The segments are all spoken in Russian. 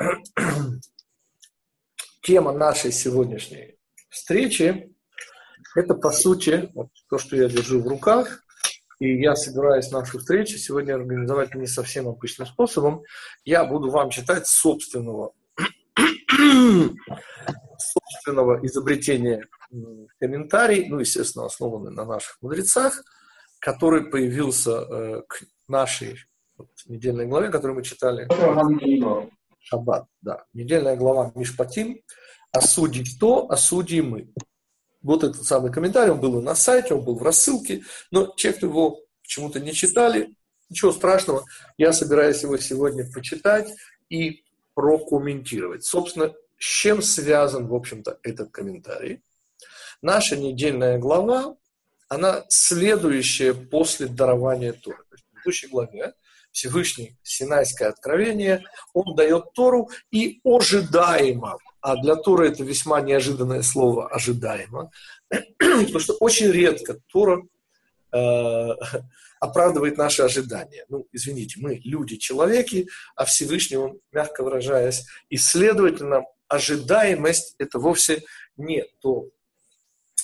Тема нашей сегодняшней встречи – это, по сути, вот то, что я держу в руках, и я собираюсь нашу встречу сегодня организовать не совсем обычным способом. Я буду вам читать собственного, собственного изобретения комментарий, ну, естественно, основанный на наших мудрецах, который появился э, к нашей вот, недельной главе, которую мы читали. Шаббат, да. Недельная глава Мишпатим. Осудить то, осудим мы. Вот этот самый комментарий, он был и на сайте, он был в рассылке, но те, кто его почему-то не читали, ничего страшного, я собираюсь его сегодня почитать и прокомментировать. Собственно, с чем связан, в общем-то, этот комментарий? Наша недельная глава, она следующая после дарования Торы. То есть в предыдущей главе Всевышний Синайское откровение, он дает Тору и ожидаемо, а для Торы это весьма неожиданное слово ожидаемо, потому что очень редко Тора э, оправдывает наши ожидания. Ну, извините, мы люди-человеки, а Всевышний, он, мягко выражаясь, и, следовательно, ожидаемость – это вовсе не то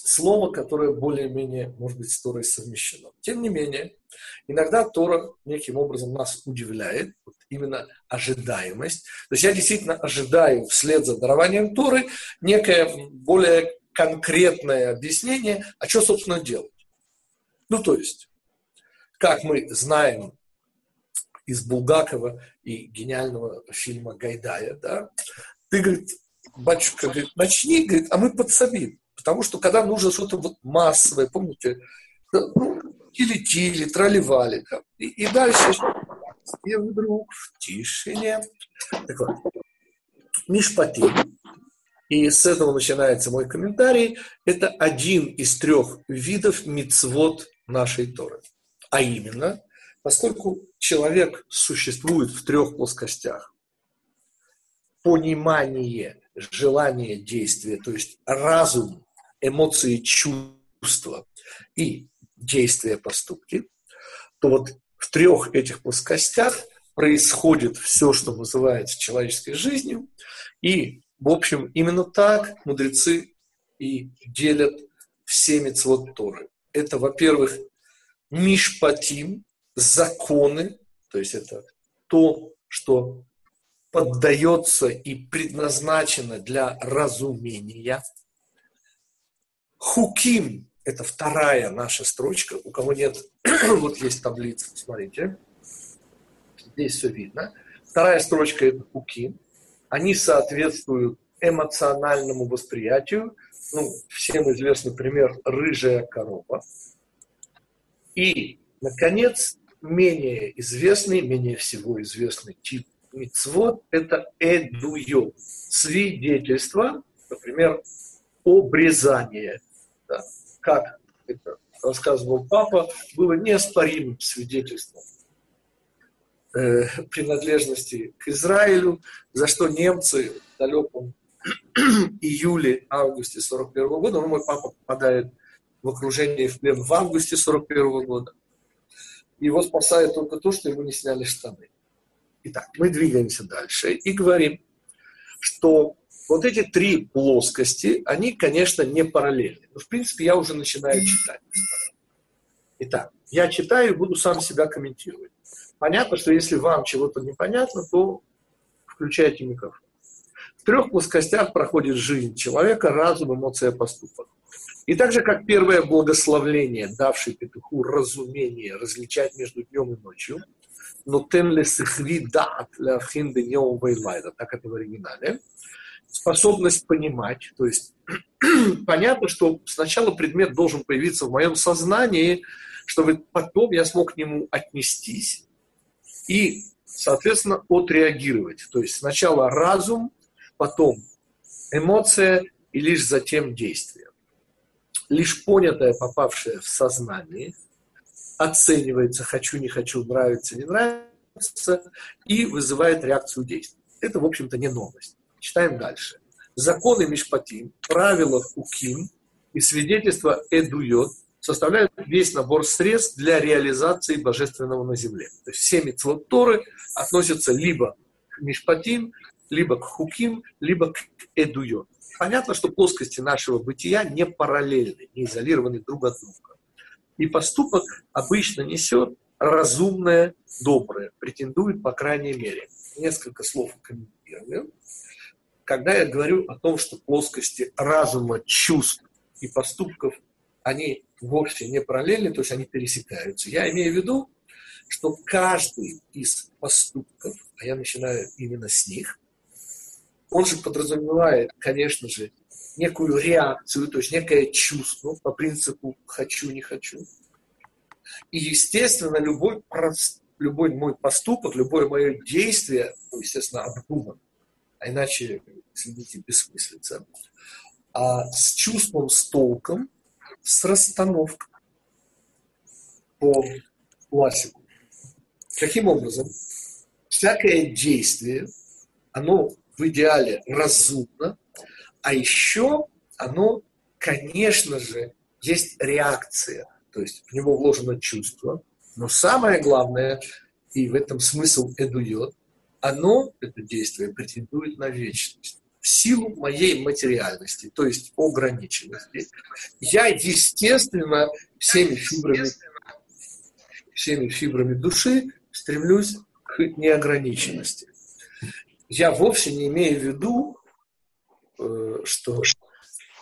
слово, которое более-менее, может быть, с Торой совмещено. Тем не менее, иногда Тора неким образом нас удивляет, вот именно ожидаемость. То есть я действительно ожидаю вслед за дарованием Торы некое более конкретное объяснение, а что, собственно, делать. Ну, то есть, как мы знаем из Булгакова и гениального фильма Гайдая, да, ты, говорит, батюшка, говорит, начни, говорит, а мы подсобим. Потому что когда нужно что-то вот массовое, помните, ну, тили-тили, тролливали. Да, и, и дальше и вдруг в тишине. Так вот, Мишпатим, и с этого начинается мой комментарий, это один из трех видов мицвод нашей Торы. А именно, поскольку человек существует в трех плоскостях, понимание, желание, действие, то есть разум, эмоции, чувства и действия, поступки, то вот в трех этих плоскостях происходит все, что называется человеческой жизнью, и, в общем, именно так мудрецы и делят все мецвод Торы. Это, во-первых, мишпатим, законы, то есть это то, что поддается и предназначено для разумения – Хуким – это вторая наша строчка. У кого нет, вот есть таблица, смотрите. Здесь все видно. Вторая строчка – это хуким. Они соответствуют эмоциональному восприятию. Ну, всем известный пример – рыжая корова. И, наконец, менее известный, менее всего известный тип мицвод – это эдуйо, свидетельство, например, обрезание да, как это рассказывал папа, было неоспоримым свидетельством э, принадлежности к Израилю, за что немцы в далеком июле-августе 41 года, ну, мой папа попадает в окружение в плен в августе 41 года. Его спасает только то, что ему не сняли штаны. Итак, мы двигаемся дальше и говорим, что вот эти три плоскости, они, конечно, не параллельны. Но, в принципе, я уже начинаю читать. Итак, я читаю и буду сам себя комментировать. Понятно, что если вам чего-то непонятно, то включайте микрофон. В трех плоскостях проходит жизнь человека, разум, эмоция, поступок. И так же, как первое благословление, давшее петуху разумение различать между днем и ночью, но тем ли сихви дат ля так это в оригинале, способность понимать. То есть понятно, что сначала предмет должен появиться в моем сознании, чтобы потом я смог к нему отнестись и, соответственно, отреагировать. То есть сначала разум, потом эмоция и лишь затем действие. Лишь понятое, попавшее в сознание, оценивается «хочу, не хочу», «нравится, не нравится» и вызывает реакцию действия. Это, в общем-то, не новость. Читаем дальше. Законы Мишпатим, правила Хуким и свидетельства Эдуйот составляют весь набор средств для реализации божественного на земле. То есть все митцвот Торы относятся либо к Мишпатим, либо к хуким, либо к эдуйот. Понятно, что плоскости нашего бытия не параллельны, не изолированы друг от друга. И поступок обычно несет разумное, доброе, претендует, по крайней мере. Несколько слов комментирую. Когда я говорю о том, что плоскости разума, чувств и поступков, они вовсе не параллельны, то есть они пересекаются, я имею в виду, что каждый из поступков, а я начинаю именно с них, он же подразумевает, конечно же, некую реакцию, то есть некое чувство по принципу «хочу, не хочу». И, естественно, любой, любой мой поступок, любое мое действие, ну, естественно, обдуман, а иначе, следите, бессмыслица, а с чувством, с толком, с расстановкой по классику. Каким образом? Всякое действие, оно в идеале разумно, а еще оно, конечно же, есть реакция, то есть в него вложено чувство, но самое главное, и в этом смысл эдует, оно, это действие, претендует на вечность. В силу моей материальности, то есть ограниченности, я, естественно, всеми фибрами, всеми фибрами души стремлюсь к неограниченности я вовсе не имею в виду, э, что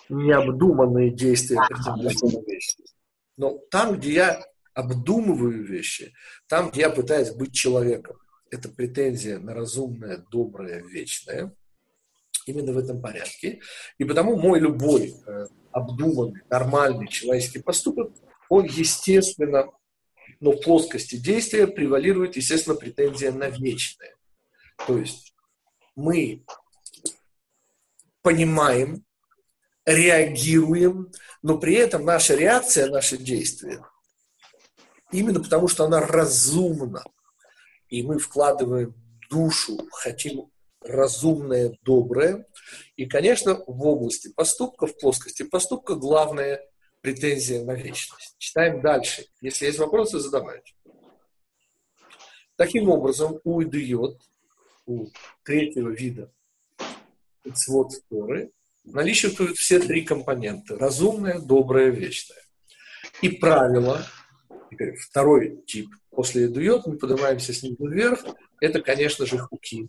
необдуманные действия претендуют на вечность. Но там, где я обдумываю вещи, там, где я пытаюсь быть человеком, это претензия на разумное, доброе, вечное, именно в этом порядке. И потому мой любой э, обдуманный, нормальный человеческий поступок, он, естественно, но в плоскости действия превалирует, естественно, претензия на вечное. То есть мы понимаем, реагируем, но при этом наша реакция, наше действие, именно потому что она разумна, и мы вкладываем душу, хотим разумное, доброе. И, конечно, в области поступка, в плоскости поступка главная претензия на вечность. Читаем дальше. Если есть вопросы, задавайте. Таким образом, у идиот у третьего вида свод Торы наличествуют все три компонента. Разумное, доброе, вечное. И правило, теперь второй тип, после дует, мы поднимаемся снизу вверх, это, конечно же, хуки.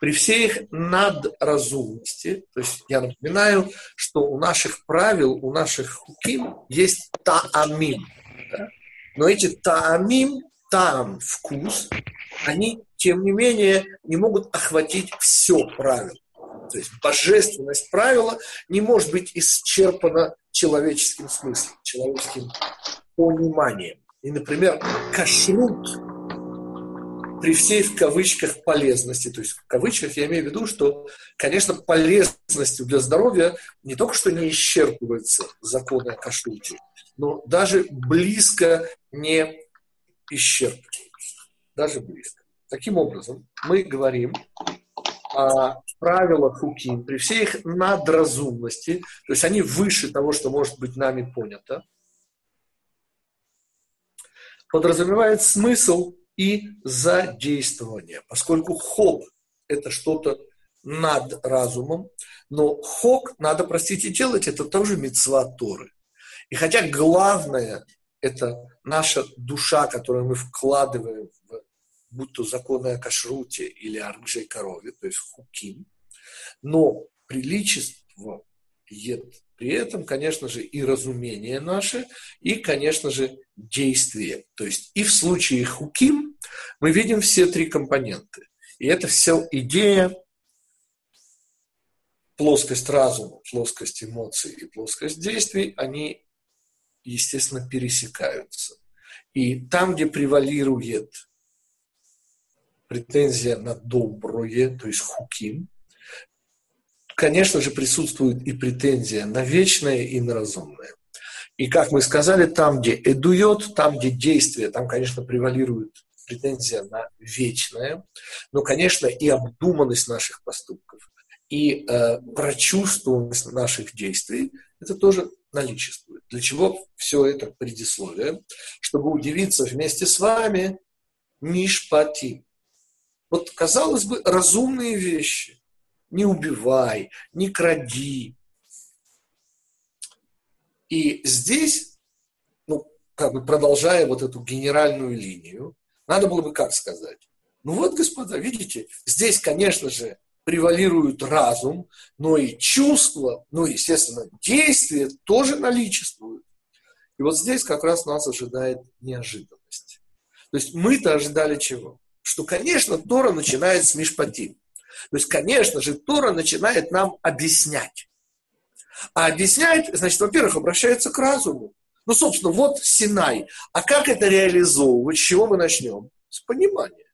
При всей их надразумности, то есть я напоминаю, что у наших правил, у наших хуким есть таамим. Да? Но эти таамим, там вкус, они тем не менее, не могут охватить все правило. То есть божественность правила не может быть исчерпана человеческим смыслом, человеческим пониманием. И, например, кашрут при всей в кавычках полезности, то есть в кавычках я имею в виду, что, конечно, полезностью для здоровья не только что не исчерпываются законы о кашруте, но даже близко не исчерпываются. Даже близко. Таким образом, мы говорим о правилах Хуким при всей их надразумности, то есть они выше того, что может быть нами понято, подразумевает смысл и задействование, поскольку хок – это что-то над разумом, но хок, надо, простите, делать, это тоже мецва Торы. И хотя главное – это наша душа, которую мы вкладываем в будь то законы о кашруте или о рыжей корове, то есть хуким, но приличество при этом, конечно же, и разумение наше, и, конечно же, действие. То есть и в случае хуким мы видим все три компоненты. И это все идея, плоскость разума, плоскость эмоций и плоскость действий, они, естественно, пересекаются. И там, где превалирует претензия на доброе, то есть хуким, конечно же, присутствует и претензия на вечное и на разумное. И, как мы сказали, там, где эдует, там, где действие, там, конечно, превалирует претензия на вечное, но, конечно, и обдуманность наших поступков, и э, прочувствованность наших действий, это тоже наличествует. Для чего все это предисловие? Чтобы удивиться вместе с вами Мишпати, вот, казалось бы, разумные вещи. Не убивай, не кради. И здесь, ну, как бы продолжая вот эту генеральную линию, надо было бы как сказать? Ну вот, господа, видите, здесь, конечно же, превалирует разум, но и чувства, ну, естественно, действия тоже наличествуют. И вот здесь как раз нас ожидает неожиданность. То есть мы-то ожидали чего? Что, конечно, Тора начинает с Мишпатим. То есть, конечно же, Тора начинает нам объяснять. А объяснять, значит, во-первых, обращается к разуму. Ну, собственно, вот Синай. А как это реализовывать? С чего мы начнем? С понимания.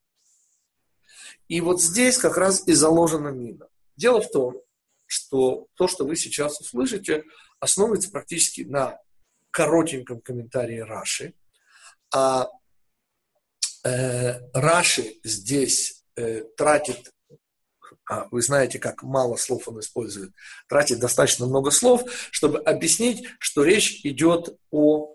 И вот здесь как раз и заложена мина. Дело в том, что то, что вы сейчас услышите, основывается практически на коротеньком комментарии Раши. А э, Раши здесь э, тратит, вы знаете, как мало слов он использует, тратит достаточно много слов, чтобы объяснить, что речь идет о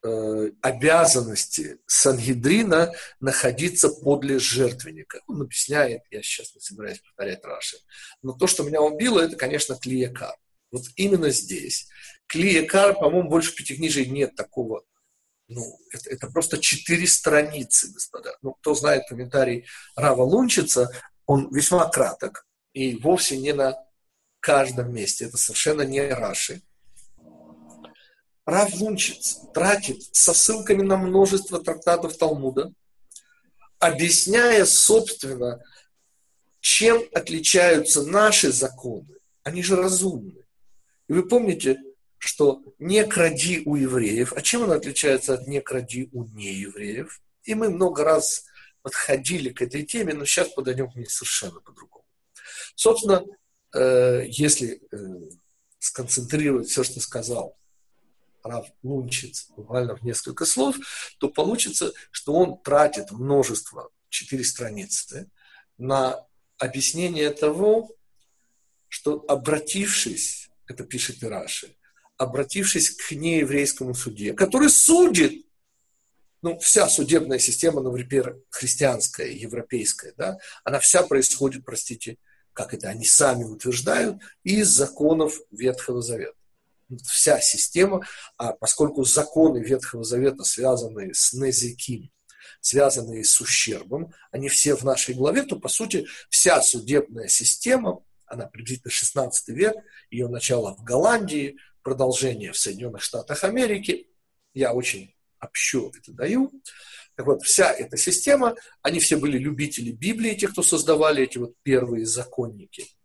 Э, обязанности Сангидрина находиться подле жертвенника. Он объясняет, я сейчас не собираюсь повторять Раши, но то, что меня убило, это, конечно, Клиякар. Вот именно здесь. Клиякар, по-моему, больше в Пятикнижии нет такого ну, это, это просто четыре страницы, господа. Ну, кто знает комментарий Рава Лунчица, он весьма краток и вовсе не на каждом месте. Это совершенно не Раши. Рав Лунчиц тратит со ссылками на множество трактатов Талмуда, объясняя, собственно, чем отличаются наши законы. Они же разумны. И вы помните, что не кради у евреев. А чем он отличается от не кради у неевреев? И мы много раз подходили к этой теме, но сейчас подойдем к ней совершенно по-другому. Собственно, э, если э, сконцентрировать все, что сказал Рав Лунчиц буквально в несколько слов, то получится, что он тратит множество, четыре страницы, на объяснение того, что обратившись, это пишет Ираши, обратившись к нееврейскому суде, который судит, ну, вся судебная система, ну, например, христианская, европейская, да, она вся происходит, простите, как это они сами утверждают, из законов Ветхого Завета. Вся система, а поскольку законы Ветхого Завета связаны с Незиким, связанные с ущербом, они все в нашей главе, то, по сути, вся судебная система, она приблизительно 16 век, ее начало в Голландии, продолжение в Соединенных Штатах Америки, я очень общо это даю. Так вот, вся эта система, они все были любители Библии, те, кто создавали эти вот первые законники –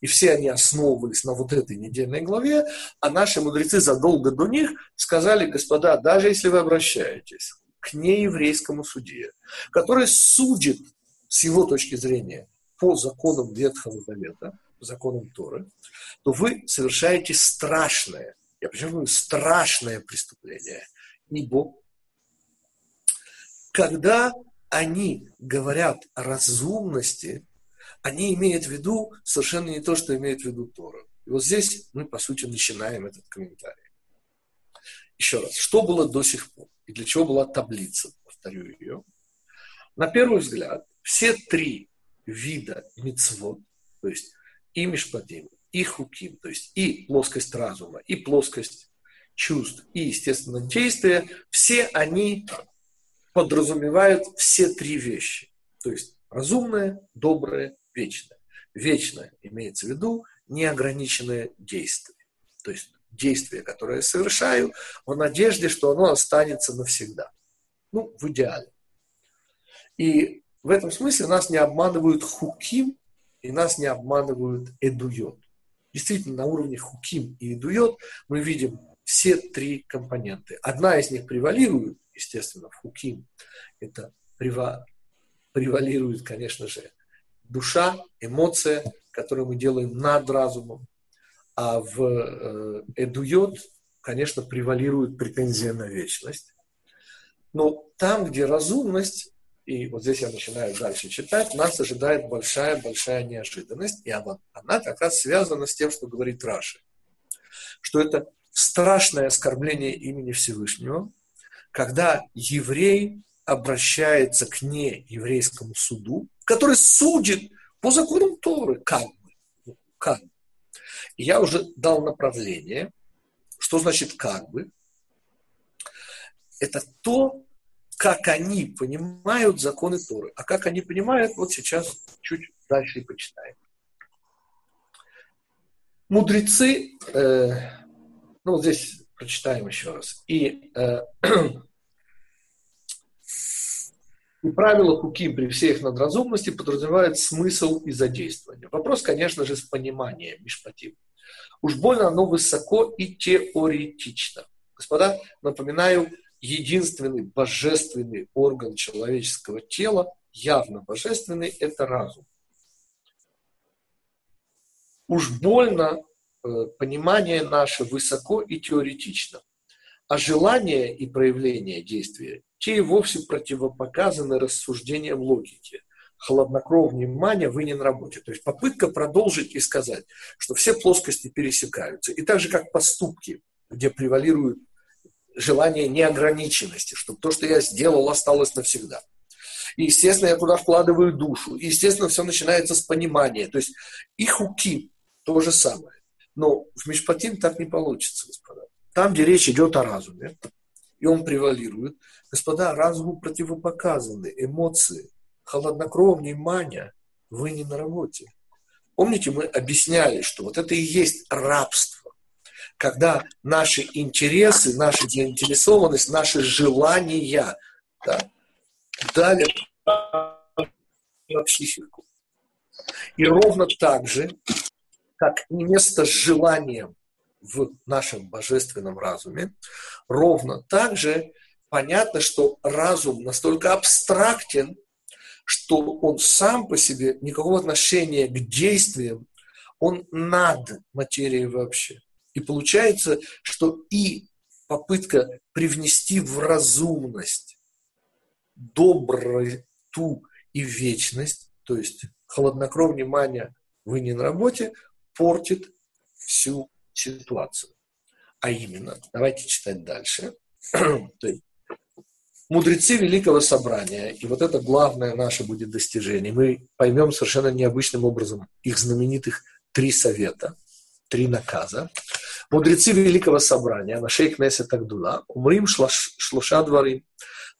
и все они основывались на вот этой недельной главе, а наши мудрецы задолго до них сказали, господа, даже если вы обращаетесь к нееврейскому судье, который судит с его точки зрения по законам Ветхого Завета, законам Торы, то вы совершаете страшное, я подчеркиваю, страшное преступление. Ибо когда они говорят о разумности, они имеют в виду совершенно не то, что имеет в виду Тора. И вот здесь мы, по сути, начинаем этот комментарий. Еще раз, что было до сих пор и для чего была таблица, повторю ее. На первый взгляд, все три вида мицвод, то есть и мишпатим, и хуким, то есть и плоскость разума, и плоскость чувств, и, естественно, действия, все они подразумевают все три вещи. То есть разумное, доброе вечное. Вечное имеется в виду неограниченное действие. То есть действие, которое я совершаю, в надежде, что оно останется навсегда. Ну, в идеале. И в этом смысле нас не обманывают хуким, и нас не обманывают эдует. Действительно, на уровне хуким и эдует мы видим все три компоненты. Одна из них превалирует, естественно, в хуким. Это превалирует, конечно же, душа, эмоция, которую мы делаем над разумом. А в э, эдуйот, конечно, превалирует претензия на вечность. Но там, где разумность, и вот здесь я начинаю дальше читать, нас ожидает большая-большая неожиданность, и она, она как раз связана с тем, что говорит Раши, что это страшное оскорбление имени Всевышнего, когда еврей обращается к нееврейскому суду, который судит по законам Торы, как бы. Ну, как бы. Я уже дал направление. Что значит как бы? Это то, как они понимают законы Торы. А как они понимают, вот сейчас чуть дальше и почитаем. Мудрецы, э, ну вот здесь прочитаем еще раз. И, э, и правило Куким при всех надразумности подразумевает смысл и задействование. Вопрос, конечно же, с пониманием Мишпатим. Уж больно оно высоко и теоретично. Господа, напоминаю, единственный божественный орган человеческого тела, явно божественный, это разум. Уж больно понимание наше высоко и теоретично. А желание и проявление действия, те и вовсе противопоказаны рассуждениям логики. Хладнокровнее внимание вы не на работе. То есть попытка продолжить и сказать, что все плоскости пересекаются. И так же, как поступки, где превалируют желание неограниченности, чтобы то, что я сделал, осталось навсегда. И, естественно, я туда вкладываю душу. И, естественно, все начинается с понимания. То есть и хуки то же самое. Но в Мишпатим так не получится, господа. Там, где речь идет о разуме, и он превалирует, господа, разуму противопоказаны эмоции, холоднокровнее мания, вы не на работе. Помните, мы объясняли, что вот это и есть рабство когда наши интересы, наша заинтересованность, наши желания да, дали на психику. И ровно так же, как место желаниям в нашем божественном разуме, ровно так же понятно, что разум настолько абстрактен, что он сам по себе никакого отношения к действиям, он над материей вообще. И получается, что и попытка привнести в разумность доброту и вечность, то есть холоднокров внимания вы не на работе, портит всю ситуацию. А именно, давайте читать дальше. то есть, мудрецы Великого Собрания, и вот это главное наше будет достижение, мы поймем совершенно необычным образом их знаменитых три совета, три наказа, Мудрецы Великого Собрания, Нашей Кнесет Агдула, умрим шлоша дворим,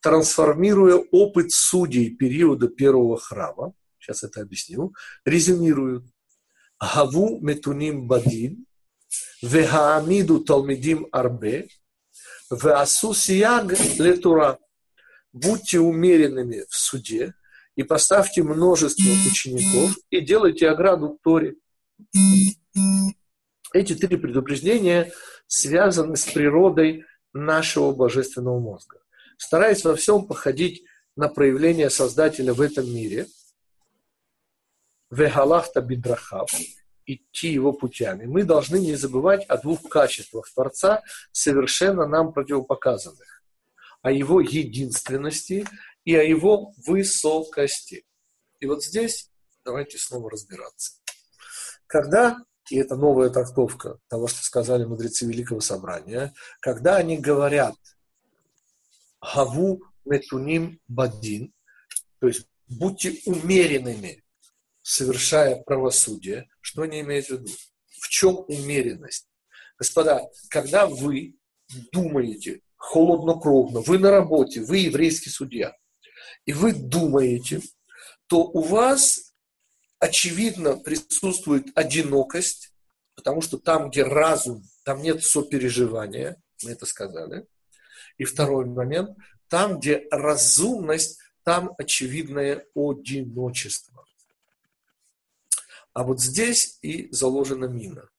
трансформируя опыт судей периода первого храма, сейчас это объясню, резюмируют. Гаву метуним бадин, вегаамиду талмидим арбе, веасу сияг летура. Будьте умеренными в суде и поставьте множество учеников и делайте ограду Торе. Эти три предупреждения связаны с природой нашего божественного мозга. Стараясь во всем походить на проявление Создателя в этом мире, вегалахта бидрахав, идти его путями, мы должны не забывать о двух качествах Творца, совершенно нам противопоказанных. О его единственности и о его высокости. И вот здесь давайте снова разбираться. Когда и это новая трактовка того, что сказали мудрецы Великого Собрания, когда они говорят «Гаву метуним бадин», то есть будьте умеренными, совершая правосудие, что они имеют в виду? В чем умеренность? Господа, когда вы думаете холоднокровно, вы на работе, вы еврейский судья, и вы думаете, то у вас очевидно присутствует одинокость, потому что там, где разум, там нет сопереживания, мы это сказали. И второй момент, там, где разумность, там очевидное одиночество. А вот здесь и заложена мина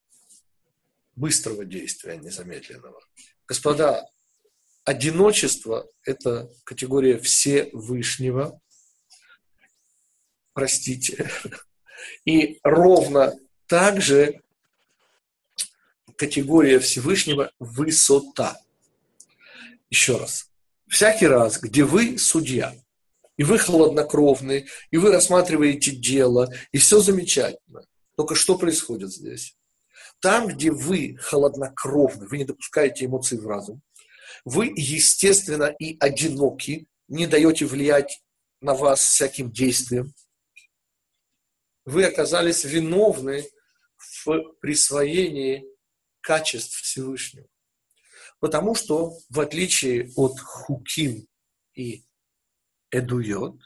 быстрого действия, а не замедленного. Господа, одиночество – это категория Всевышнего, простите, и ровно так же категория Всевышнего – высота. Еще раз. Всякий раз, где вы судья, и вы холоднокровный, и вы рассматриваете дело, и все замечательно. Только что происходит здесь? Там, где вы холоднокровны, вы не допускаете эмоций в разум, вы, естественно, и одиноки, не даете влиять на вас всяким действием – вы оказались виновны в присвоении качеств Всевышнего. Потому что, в отличие от хуким и эдуйот,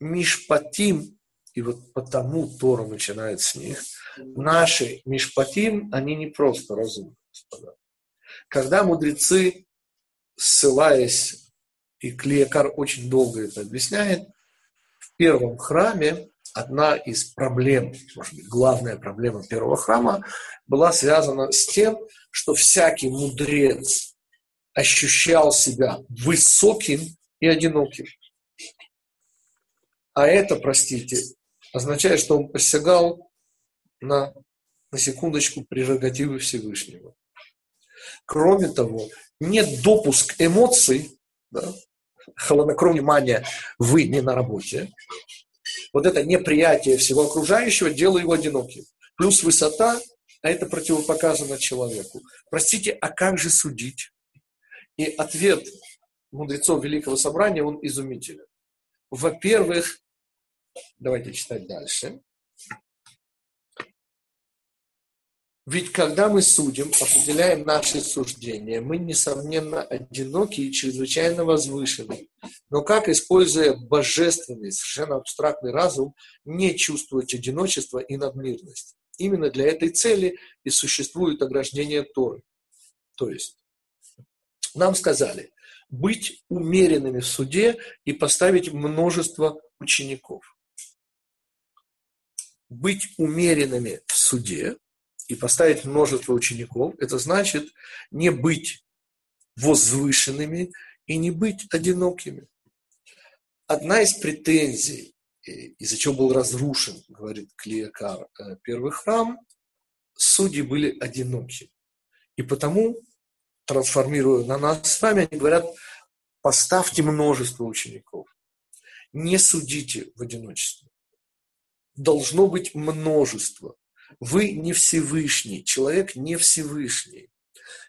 мишпатим, и вот потому Тора начинает с них, наши мишпатим, они не просто разумны, господа. Когда мудрецы, ссылаясь, и Клиякар очень долго это объясняет, в первом храме одна из проблем, может быть, главная проблема первого храма была связана с тем, что всякий мудрец ощущал себя высоким и одиноким. А это, простите, означает, что он посягал на, на секундочку прерогативы Всевышнего. Кроме того, нет допуск эмоций, да, холоднокровие внимания, вы не на работе, вот это неприятие всего окружающего делает его одиноким. Плюс высота, а это противопоказано человеку. Простите, а как же судить? И ответ мудрецов Великого Собрания, он изумителен. Во-первых, давайте читать дальше. Ведь когда мы судим, определяем наши суждения, мы, несомненно, одиноки и чрезвычайно возвышены. Но как, используя божественный, совершенно абстрактный разум, не чувствовать одиночество и надмирность? Именно для этой цели и существует ограждение Торы. То есть, нам сказали, быть умеренными в суде и поставить множество учеников. Быть умеренными в суде и поставить множество учеников, это значит не быть возвышенными и не быть одинокими. Одна из претензий, из-за чего был разрушен, говорит Клеокар, э, первый храм, судьи были одиноки. И потому, трансформируя на нас с вами, они говорят, поставьте множество учеников. Не судите в одиночестве. Должно быть множество. Вы не Всевышний, человек не Всевышний.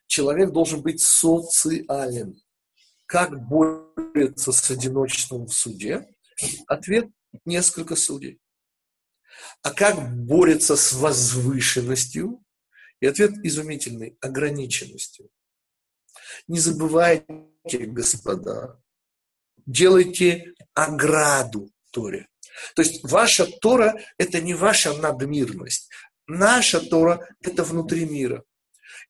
Человек должен быть социален. Как борется с одиночеством в суде? Ответ – несколько судей. А как борется с возвышенностью? И ответ изумительный – ограниченностью. Не забывайте, господа, делайте ограду Торе. То есть ваша Тора – это не ваша надмирность, Наша Тора – это внутри мира.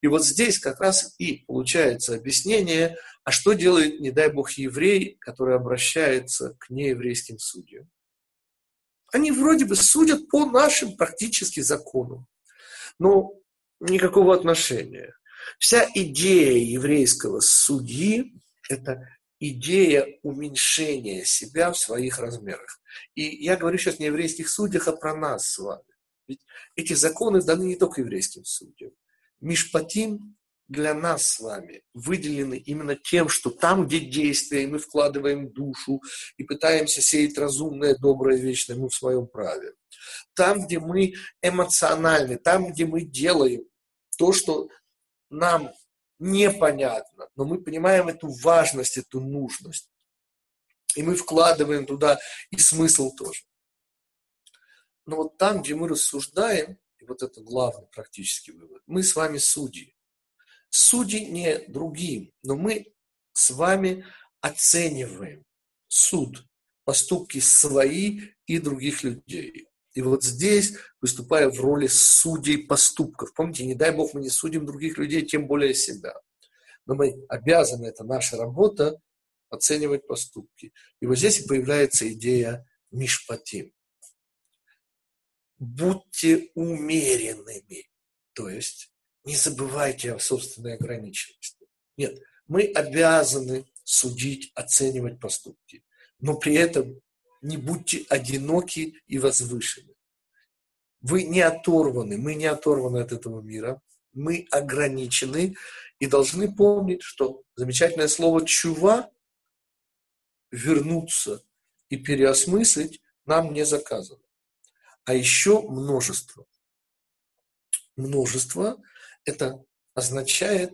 И вот здесь как раз и получается объяснение, а что делает, не дай бог, еврей, который обращается к нееврейским судьям. Они вроде бы судят по нашим практически законам, но никакого отношения. Вся идея еврейского судьи – это идея уменьшения себя в своих размерах. И я говорю сейчас не о еврейских судьях, а про нас с вами. Ведь эти законы даны не только еврейским судьям. Мишпатим для нас с вами выделены именно тем, что там, где действие, мы вкладываем душу и пытаемся сеять разумное, доброе, вечное, мы в своем праве. Там, где мы эмоциональны, там, где мы делаем то, что нам непонятно, но мы понимаем эту важность, эту нужность. И мы вкладываем туда и смысл тоже. Но вот там, где мы рассуждаем, и вот это главный практический вывод, мы с вами судьи. Судьи не другим, но мы с вами оцениваем суд, поступки свои и других людей. И вот здесь, выступая в роли судей поступков, помните, не дай Бог мы не судим других людей, тем более себя. Но мы обязаны, это наша работа, оценивать поступки. И вот здесь и появляется идея мишпатим будьте умеренными. То есть не забывайте о собственной ограниченности. Нет, мы обязаны судить, оценивать поступки. Но при этом не будьте одиноки и возвышены. Вы не оторваны, мы не оторваны от этого мира, мы ограничены и должны помнить, что замечательное слово «чува» вернуться и переосмыслить нам не заказано а еще множество. Множество – это означает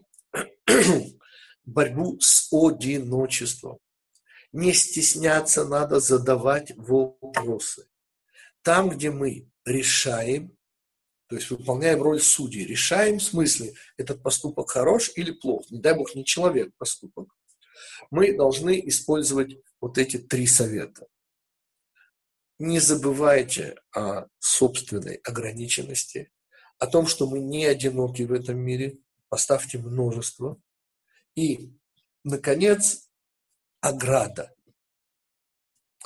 борьбу с одиночеством. Не стесняться надо задавать вопросы. Там, где мы решаем, то есть выполняем роль судьи. Решаем в смысле, этот поступок хорош или плох. Не дай бог, не человек поступок. Мы должны использовать вот эти три совета. Не забывайте о собственной ограниченности, о том, что мы не одиноки в этом мире. Поставьте множество. И, наконец, ограда.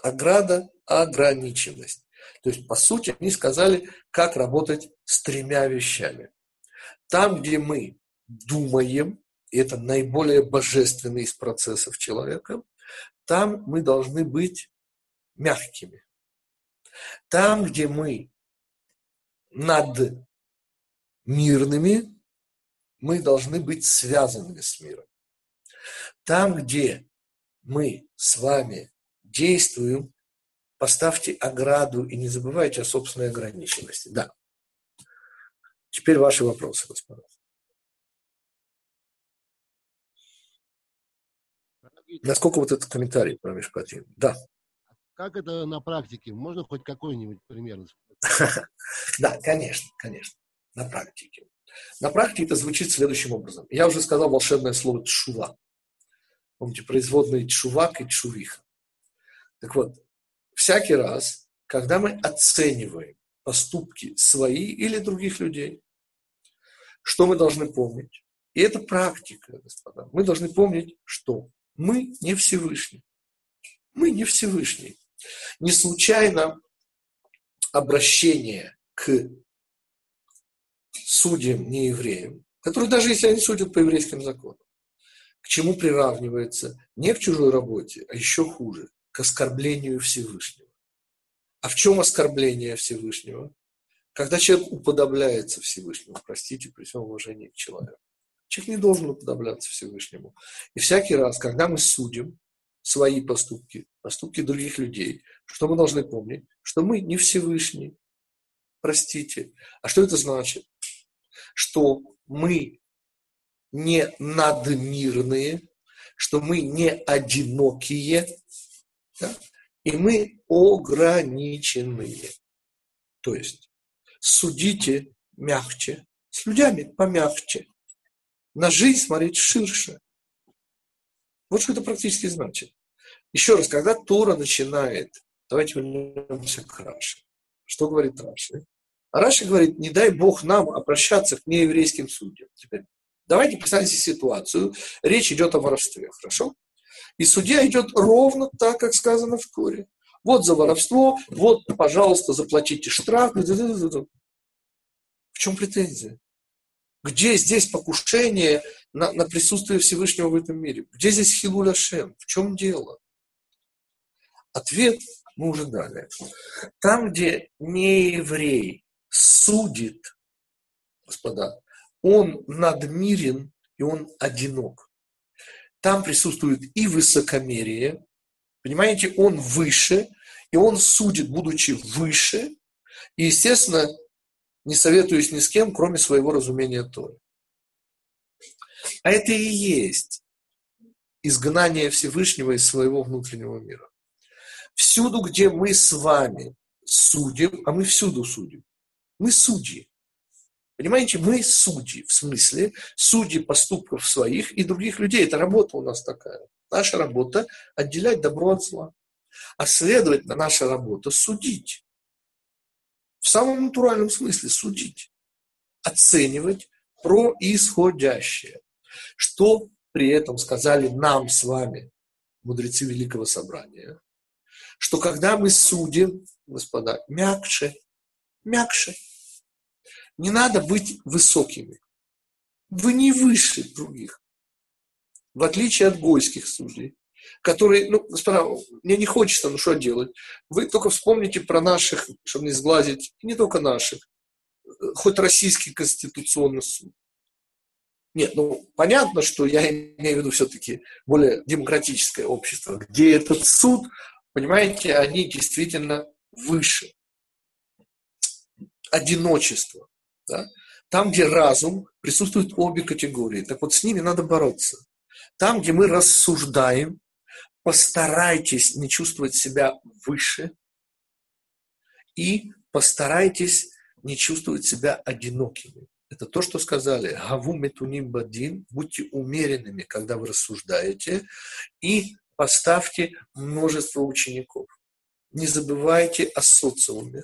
Ограда – ограниченность. То есть, по сути, они сказали, как работать с тремя вещами. Там, где мы думаем, и это наиболее божественный из процессов человека, там мы должны быть мягкими. Там, где мы над мирными, мы должны быть связанными с миром. Там, где мы с вами действуем, поставьте ограду и не забывайте о собственной ограниченности. Да. Теперь ваши вопросы, господа. Насколько вот этот комментарий про Мишпатин? Да. Как это на практике? Можно хоть какой-нибудь пример? Да, конечно, конечно, на практике. На практике это звучит следующим образом. Я уже сказал волшебное слово «тшува». Помните, производные «тшувак» и «тшувиха». Так вот, всякий раз, когда мы оцениваем поступки свои или других людей, что мы должны помнить? И это практика, господа. Мы должны помнить, что мы не Всевышний. Мы не Всевышний. Не случайно обращение к судьям неевреям, которые даже если они судят по еврейским законам, к чему приравнивается не к чужой работе, а еще хуже, к оскорблению Всевышнего. А в чем оскорбление Всевышнего? Когда человек уподобляется Всевышнему, простите, при всем уважении к человеку. Человек не должен уподобляться Всевышнему. И всякий раз, когда мы судим свои поступки, поступки других людей, что мы должны помнить? Что мы не Всевышний. Простите. А что это значит? Что мы не надмирные, что мы не одинокие, да? и мы ограниченные. То есть судите мягче, с людьми помягче, на жизнь смотреть ширше. Вот что это практически значит. Еще раз, когда Тора начинает, давайте вернемся к Раши. Что говорит Раши? А Раши говорит, не дай Бог нам обращаться к нееврейским судьям. Теперь давайте представим себе ситуацию. Речь идет о воровстве, хорошо? И судья идет ровно так, как сказано в Торе. Вот за воровство, вот, пожалуйста, заплатите штраф. В чем претензия? Где здесь покушение на, на присутствие Всевышнего в этом мире? Где здесь Хилуля Шем? В чем дело? Ответ мы уже дали. Там, где не еврей судит, господа, он надмирен и он одинок. Там присутствует и высокомерие, понимаете, он выше, и он судит, будучи выше, и, естественно, не советуюсь ни с кем, кроме своего разумения Торы. А это и есть изгнание Всевышнего из своего внутреннего мира. Всюду, где мы с вами судим, а мы всюду судим, мы судьи. Понимаете, мы судьи, в смысле судьи поступков своих и других людей. Это работа у нас такая. Наша работа – отделять добро от зла. А следовательно, наша работа – судить в самом натуральном смысле судить, оценивать происходящее. Что при этом сказали нам с вами, мудрецы Великого Собрания, что когда мы судим, господа, мягче, мягче. Не надо быть высокими. Вы не выше других. В отличие от гойских судей которые, ну, господа, мне не хочется, ну что делать? Вы только вспомните про наших, чтобы не сглазить, не только наших, хоть российский конституционный суд. Нет, ну, понятно, что я имею в виду все-таки более демократическое общество, где этот суд, понимаете, они действительно выше. Одиночество. Да? Там, где разум, присутствуют обе категории. Так вот, с ними надо бороться. Там, где мы рассуждаем, постарайтесь не чувствовать себя выше и постарайтесь не чувствовать себя одинокими. Это то, что сказали. Гаву метуним бадин. Будьте умеренными, когда вы рассуждаете. И поставьте множество учеников. Не забывайте о социуме.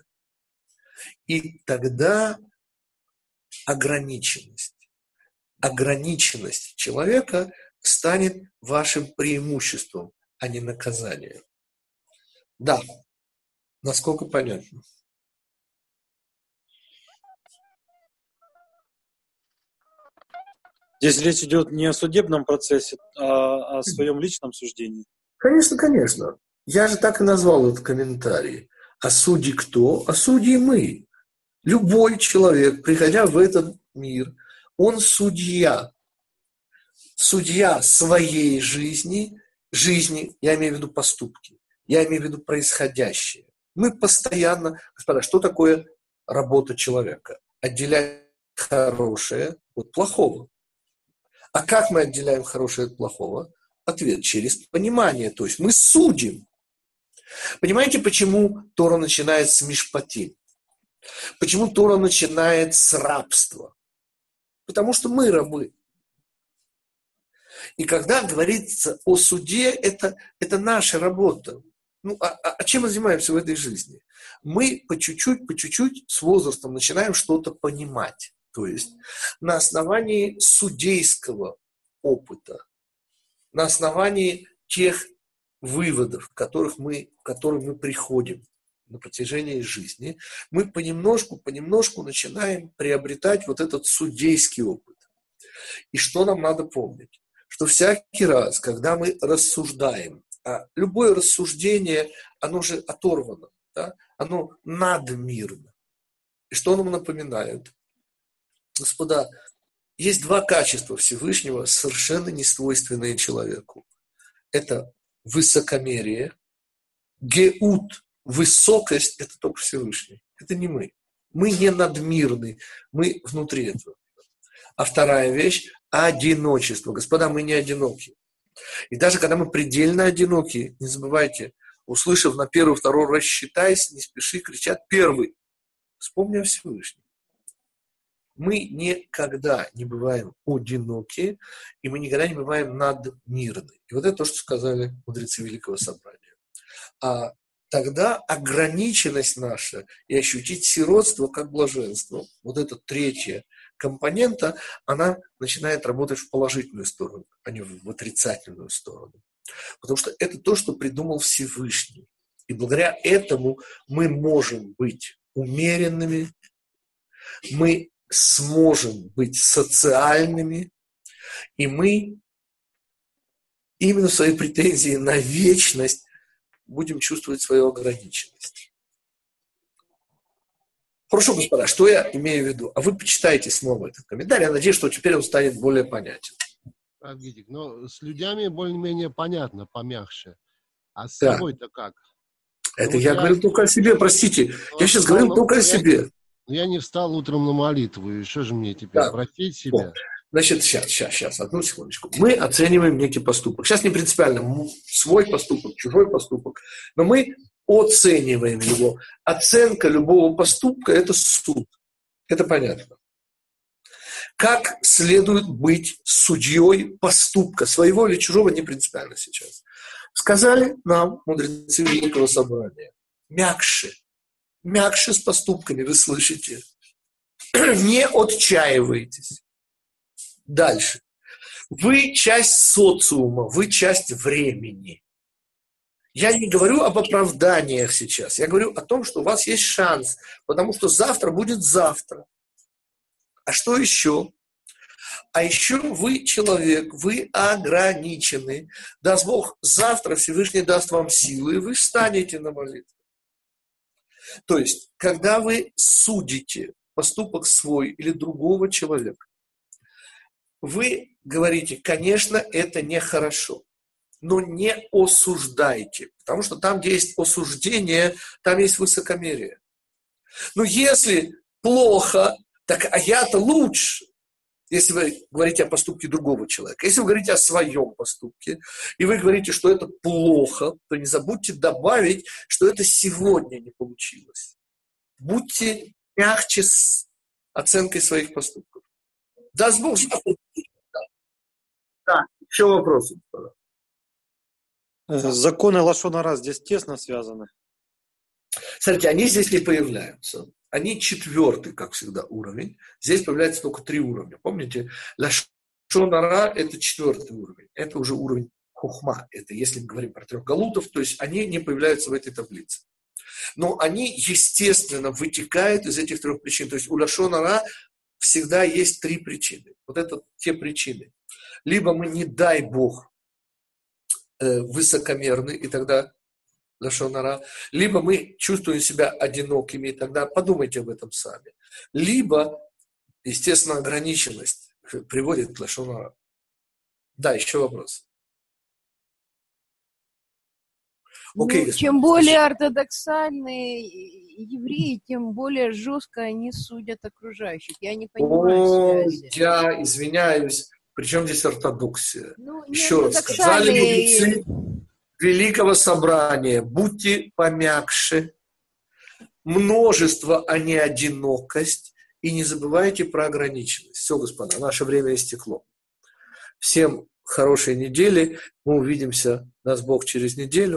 И тогда ограниченность. Ограниченность человека станет вашим преимуществом, а не наказанием. Да, насколько понятно. Здесь речь идет не о судебном процессе, а о своем личном суждении. Конечно, конечно. Я же так и назвал этот комментарий. А судьи кто? А судьи мы. Любой человек, приходя в этот мир, он судья. Судья своей жизни, жизни, я имею в виду поступки, я имею в виду происходящее. Мы постоянно, господа, что такое работа человека? Отделять хорошее от плохого. А как мы отделяем хорошее от плохого? Ответ через понимание. То есть мы судим. Понимаете, почему Тора начинает с Мишпатим? Почему Тора начинает с рабства? Потому что мы рабы. И когда говорится о суде, это, это наша работа. Ну, а, а, а чем мы занимаемся в этой жизни? Мы по чуть-чуть, по чуть-чуть с возрастом начинаем что-то понимать. То есть на основании судейского опыта, на основании тех выводов, которых мы, к которым мы приходим на протяжении жизни, мы понемножку, понемножку начинаем приобретать вот этот судейский опыт. И что нам надо помнить? Что всякий раз, когда мы рассуждаем, а любое рассуждение, оно же оторвано, да? оно надмирно. И что нам напоминает? Господа, есть два качества Всевышнего, совершенно не свойственные человеку. Это высокомерие, геут, высокость – это только Всевышний. Это не мы. Мы не надмирны, мы внутри этого. А вторая вещь – одиночество. Господа, мы не одиноки. И даже когда мы предельно одиноки, не забывайте, услышав на первый, второй рассчитайся, не спеши кричать первый. Вспомни о Всевышнем мы никогда не бываем одиноки, и мы никогда не бываем надмирны. И вот это то, что сказали мудрецы Великого Собрания. А тогда ограниченность наша и ощутить сиротство как блаженство, вот это третья компонента, она начинает работать в положительную сторону, а не в отрицательную сторону. Потому что это то, что придумал Всевышний. И благодаря этому мы можем быть умеренными, мы сможем быть социальными, и мы именно в своей претензии на вечность будем чувствовать свою ограниченность. Хорошо, господа, что я имею в виду? А вы почитайте снова этот комментарий. Я надеюсь, что теперь он станет более понятен. Аргитик, но с людьми более-менее понятно, помягче. А с да. собой-то как? Это ну, я, я говорю только о себе, простите. Ну, я сейчас говорю только о себе. Ну, я не встал утром на молитву, и что же мне теперь, да. простить себя? Значит, сейчас, сейчас, сейчас, одну секундочку. Мы оцениваем некий поступок. Сейчас не принципиально, свой поступок, чужой поступок, но мы оцениваем его. Оценка любого поступка – это суд. Это понятно. Как следует быть судьей поступка, своего или чужого, не принципиально сейчас. Сказали нам мудрецы Великого Собрания. Мягче, мягче с поступками, вы слышите. Не отчаивайтесь. Дальше. Вы часть социума, вы часть времени. Я не говорю об оправданиях сейчас, я говорю о том, что у вас есть шанс, потому что завтра будет завтра. А что еще? А еще вы человек, вы ограничены. Даст Бог, завтра Всевышний даст вам силы, и вы встанете на молитву. То есть, когда вы судите поступок свой или другого человека, вы говорите, конечно, это нехорошо, но не осуждайте, потому что там, где есть осуждение, там есть высокомерие. Но если плохо, так а я-то лучше если вы говорите о поступке другого человека. Если вы говорите о своем поступке, и вы говорите, что это плохо, то не забудьте добавить, что это сегодня не получилось. будьте мягче с оценкой своих поступков. Даст Бог. Да, еще вопросы. Э, Законы Лашонара здесь тесно связаны. Смотрите, они здесь не появляются. Они четвертый, как всегда, уровень. Здесь появляется только три уровня. Помните, Лашонара – это четвертый уровень. Это уже уровень хухма. Это если мы говорим про трех галутов, то есть они не появляются в этой таблице. Но они, естественно, вытекают из этих трех причин. То есть у Лашонара всегда есть три причины. Вот это те причины. Либо мы, не дай Бог, э, высокомерны, и тогда Лашонара, либо мы чувствуем себя одинокими, и тогда подумайте об этом сами. Либо, естественно, ограниченность приводит к Лашонара. Да, еще вопрос. Окей, ну, чем более ортодоксальные евреи, тем более жестко они судят окружающих. Я не понимаю О, связи. Я извиняюсь. Причем здесь ортодоксия? Ну, Еще раз сказали мудрецы Великого Собрания, будьте помягче, множество, а не одинокость, и не забывайте про ограниченность. Все, господа, наше время истекло. Всем хорошей недели. Мы увидимся, нас Бог, через неделю.